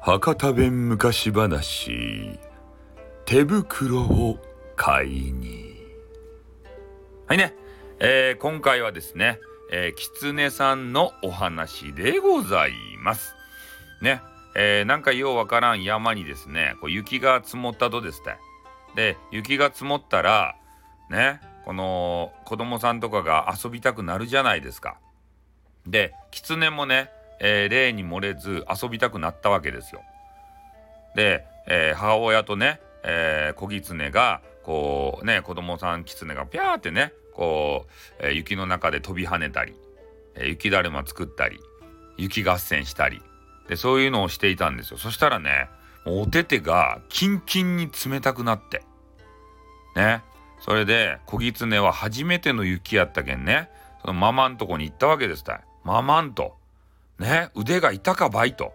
博多弁昔話。手袋を買いに。はいね、えー、今回はですね、えー、狐さんのお話でございます。ね。えー、なんかようわからん山にですねこう雪が積もったとですねで雪が積もったらねこの子供さんとかが遊びたくなるじゃないですか。で狐もね、えー、例に漏れず遊びたくなったわけですよ。で、えー、母親とね、えー、子狐がこうね子供さん狐がピャーってねこう、えー、雪の中で飛び跳ねたり、えー、雪だるま作ったり雪合戦したりでそういうのをしていたんですよ。そしたらねお手手がキンキンに冷たくなってねそれで小狐は初めての雪やったけんねそのママんとこに行ったわけですたい。ママんと。ね腕が痛かばいと。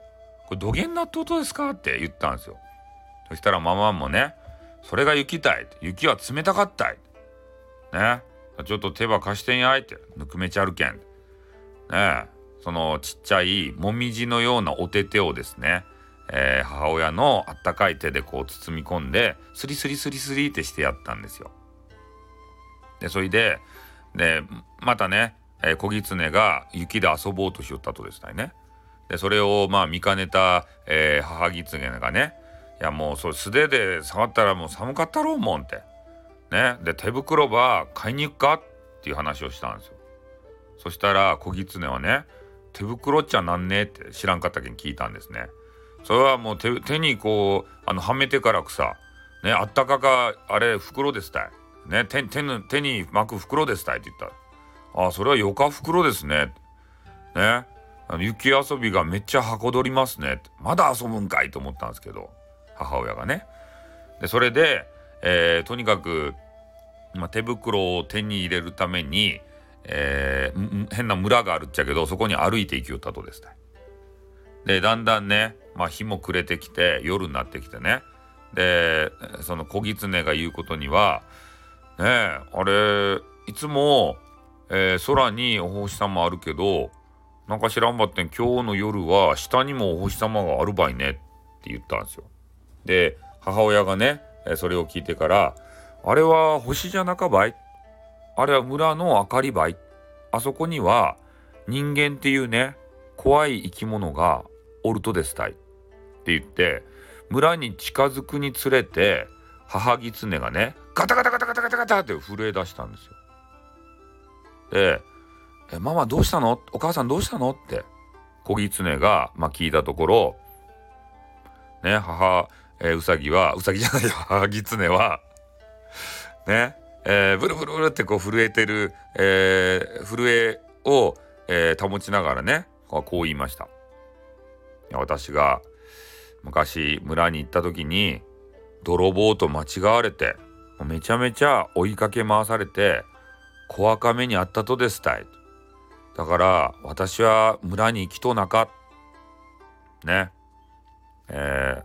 これ土下なってことですかって言ったんですよ。そしたらママんもねそれが雪たい。雪は冷たかったい。ねちょっと手ば貸してんやいってぬくめちゃるけん。ねそのちっちゃいもみじのようなお手手をですね、えー、母親のあったかい手でこう包み込んでスリスリスリスリってしてやったんですよ。でそれででまたね、えー、小狐が雪で遊ぼうとしよったとですね。でそれをまあ見かねた、えー、母狐がねいやもうそれ素手で触ったらもう寒かったろうもんって。ね。で手袋ば買いに行くかっていう話をしたんですよ。そしたら小狐はね手袋っちゃなんねえって知らんかったけん聞いたんですね。それはもう手にこうあのはめてからくさねあったかかあれ袋ですたい。ね、手手手に巻く袋ですたいって言った、あ、それはよか袋ですね。ね。あの雪遊びがめっちゃはこどりますね。まだ遊ぶんかいと思ったんですけど、母親がね。で、それで、えー、とにかく、ま、手袋を手に入れるために、えー、変な村があるっちゃけど、そこに歩いて行きよったとですね。で、だんだんね、まあ、日も暮れてきて、夜になってきてね。で、その小狐が言うことには、ねえあれいつも、えー、空にお星様あるけどなんか知らんばってん今日の夜は下にもお星様があるばいねって言ったんですよ。で母親がね、それを聞いてから「あれは星じゃなかばい？あれは村の明かりばい？あそこには人間っていうね怖い生き物がおるとですたい」って言って村に近づくにつれて母狐がねガタガタガタガタガタガタって震え出したんですよ。で「えママどうしたの？お母さんどうしたの?」って小狐が、まあ、聞いたところね母、えー、うさぎはうさぎじゃないよ 母狐はねえー、ブルブルブルってこう震えてる、えー、震えを、えー、保ちながらねこう言いました。私が昔村に行った時に泥棒と間違われてめちゃめちゃ追いかけ回されて小赤目にあったとですたい。だから私は村に行きとなか。ね。え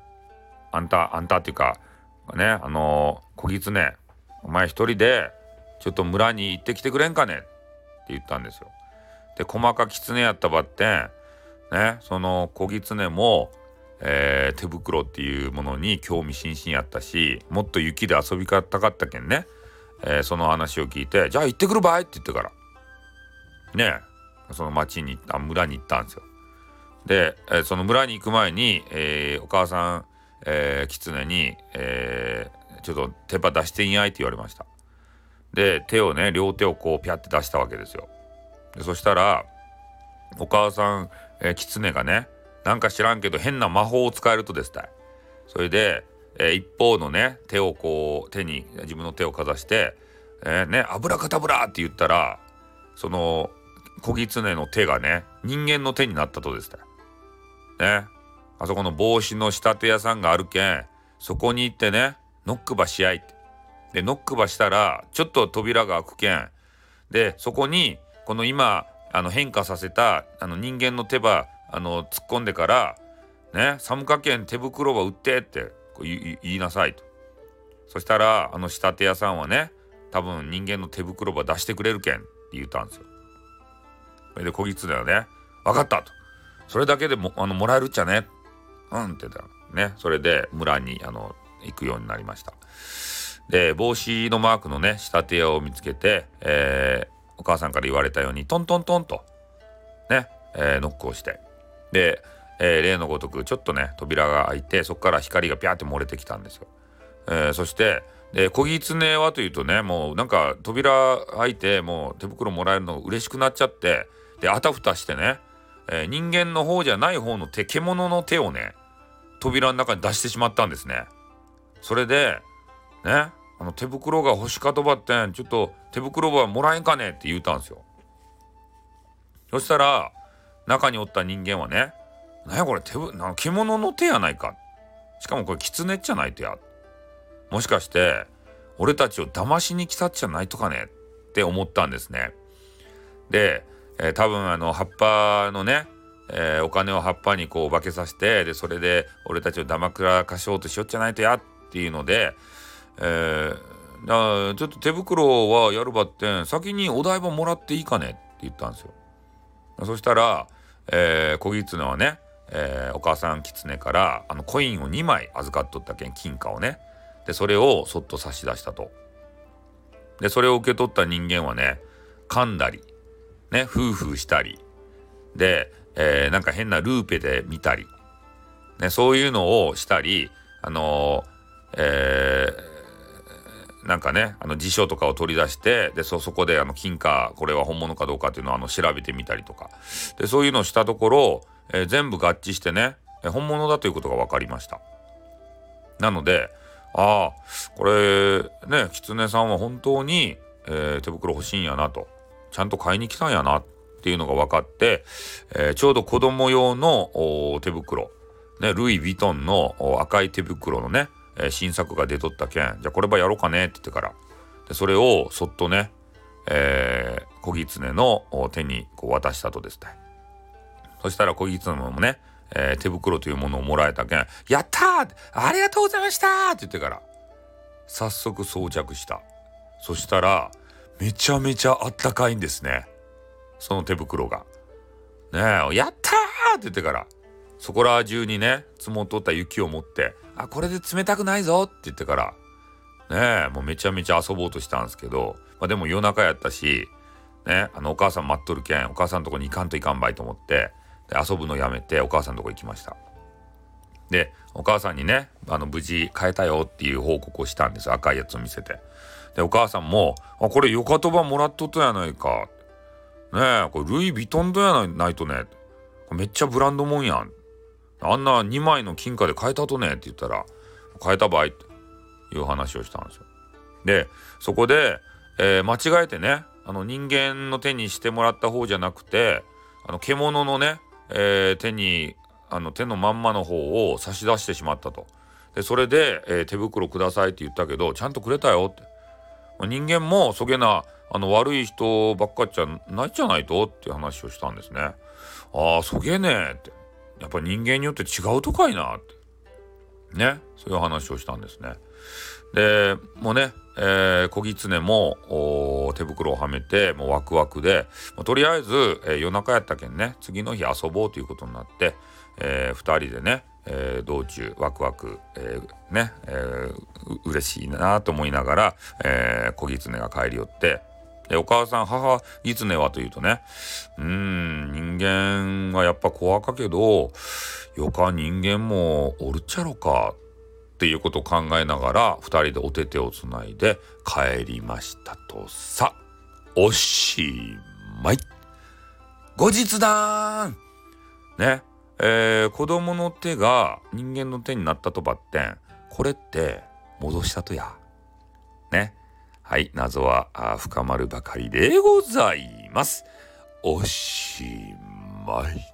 ー、あんた、あんたっていうか、ね、あのー、小狐、お前一人でちょっと村に行ってきてくれんかね？って言ったんですよ。で、細か狐やったばってん、ね、その小狐も、えー、手袋っていうものに興味津々やったしもっと雪で遊びたかったけんね、えー、その話を聞いて「じゃあ行ってくるばい」って言ってからねその町に行った村に行ったんですよ。で、えー、その村に行く前に、えお母さん、えー、狐に、えちょっと手羽出してんやいって言われました。で手をね両手をこうピャって出したわけですよ。でそしたらお母さん、えー、狐がねなんか知らんけど変な魔法を使えるとですたい。それで、えー、一方のね手をこう手に自分の手をかざして「えー、ね油かたぶら!」って言ったらその小狐の手がね人間の手になったとですたい。ねあそこの帽子の仕立て屋さんがあるけんそこに行ってねノックばし合いって。でノックばしたらちょっと扉が開くけんでそこにこの今あの変化させたあの人間の手羽あの突っ込んでからね寒かけん手袋は売ってって言いなさいと。そしたらあの仕立て屋さんはね多分人間の手袋ば出してくれるけんって言ったんですよ。それで小狐はね「分かった」と「それだけでもあのもらえるっちゃね」うんってだね。それで村にあの行くようになりました。で帽子のマークのね仕立て屋を見つけて、えー、お母さんから言われたようにトントントンと。ね、えー、ノックをして。で、えー、例のごとくちょっとね扉が開いてそこから光がピャーって漏れてきたんですよ、えー、そしてで小狐はというとねもうなんか扉開いてもう手袋もらえるの嬉しくなっちゃってであたふたしてね、えー、人間の方じゃない方の手獣の手をね扉の中に出してしまったんですね。それでねあの手袋が欲しかとばってんちょっと手袋はもらえんかねって言うたんですよ。そしたら中におった人間はね「なんやこれ手な獣の手やないか」しかもこれ狐じゃないとや。もしかして俺たちを騙しに来たっちゃないとかね。って思ったんですね。で、えー、多分あの葉っぱのね、えー、お金を葉っぱにこう化けさせてでそれで俺たちをだまくらかしようとしよっちゃないとや。っていうので、えー、ちょっと手袋はやるばって先にお台場もらっていいかね。って言ったんですよ。そしたら、えー、小狐はね、えー、お母さん狐からあのコインを2枚預かっとったけん金貨をね。でそれをそっと差し出したと。でそれを受け取った人間はね噛んだりねフーフーしたり。で、えー、なんか変なルーペで見たり、ね、そういうのをしたりあのー、えー、なんかねあの辞書とかを取り出してでそこであの金貨これは本物かどうかっていうのをあの調べてみたりとか。でそういうのをしたところ、えー、全部合致してね本物だということが分かりました。なのでああこれね狐さんは本当に、えー、手袋欲しいんやなと。ちゃんと買いに来たんやなっていうのが分かって、えー、ちょうど子供用の手袋、ね、ルイ・ヴィトンの赤い手袋のね、えー、新作が出とったけんじゃあこればやろうかねって言ってから。でそれをそっとね、えー、小狐の手にこう渡したとですね。そしたら小狐もねえー、手袋というものをもらえたけん「やったありがとうございました!」って言ってから早速装着したそしたらめちゃめちゃあったかいんですねその手袋が。ねえ「やったー!」って言ってからそこら中にね積もっとった雪を持って「あこれで冷たくないぞ」って言ってからねえもうめちゃめちゃ遊ぼうとしたんですけど、まあ、でも夜中やったしねあのお母さん待っとるけんお母さんのとこに行かんといかんばいと思って遊ぶのやめてお母さんのとこ行きました。でお母さんにねあの無事買えたよっていう報告をしたんです。赤いやつを見せて。でお母さんも「あこれよかとばもらっとったやないか」ねえこれルイ・ヴィトンドやないとね。めっちゃブランドもんやん。あんな2枚の金貨で買えたとねって言ったら「買えた場合」っていう話をしたんですよ。でそこで、えー、間違えてねあの人間の手にしてもらった方じゃなくてあの獣のねえー、手にあの手のまんまの方を差し出してしまったと。でそれで、えー、手袋くださいって言ったけどちゃんとくれたよって。人間もそげなあの悪い人ばっかっちゃないじゃないとっていう話をしたんですね。ああそげねえって。やっぱ人間によって違うとかいなって。ねそういう話をしたんですね。でもうね、えー、小狐も手袋をはめてもうワクワクで、とりあえず、えー、夜中やったけんね次の日遊ぼうということになって、えー、2人でね、えー、道中ワクワク、えー、ね、えー、嬉しいなと思いながら、えー、小狐が帰り寄ってでお母さん母狐はというとねうん人間はやっぱ怖かけどよか人間もおるっちゃろかっていうことを考えながら2人でお手手をつないで帰りましたとさ。おしまい。後日談ね。えー、子供の手が人間の手になったとばってん。これって戻したとや。ね。はい。謎は深まるばかりでございます。おしまい。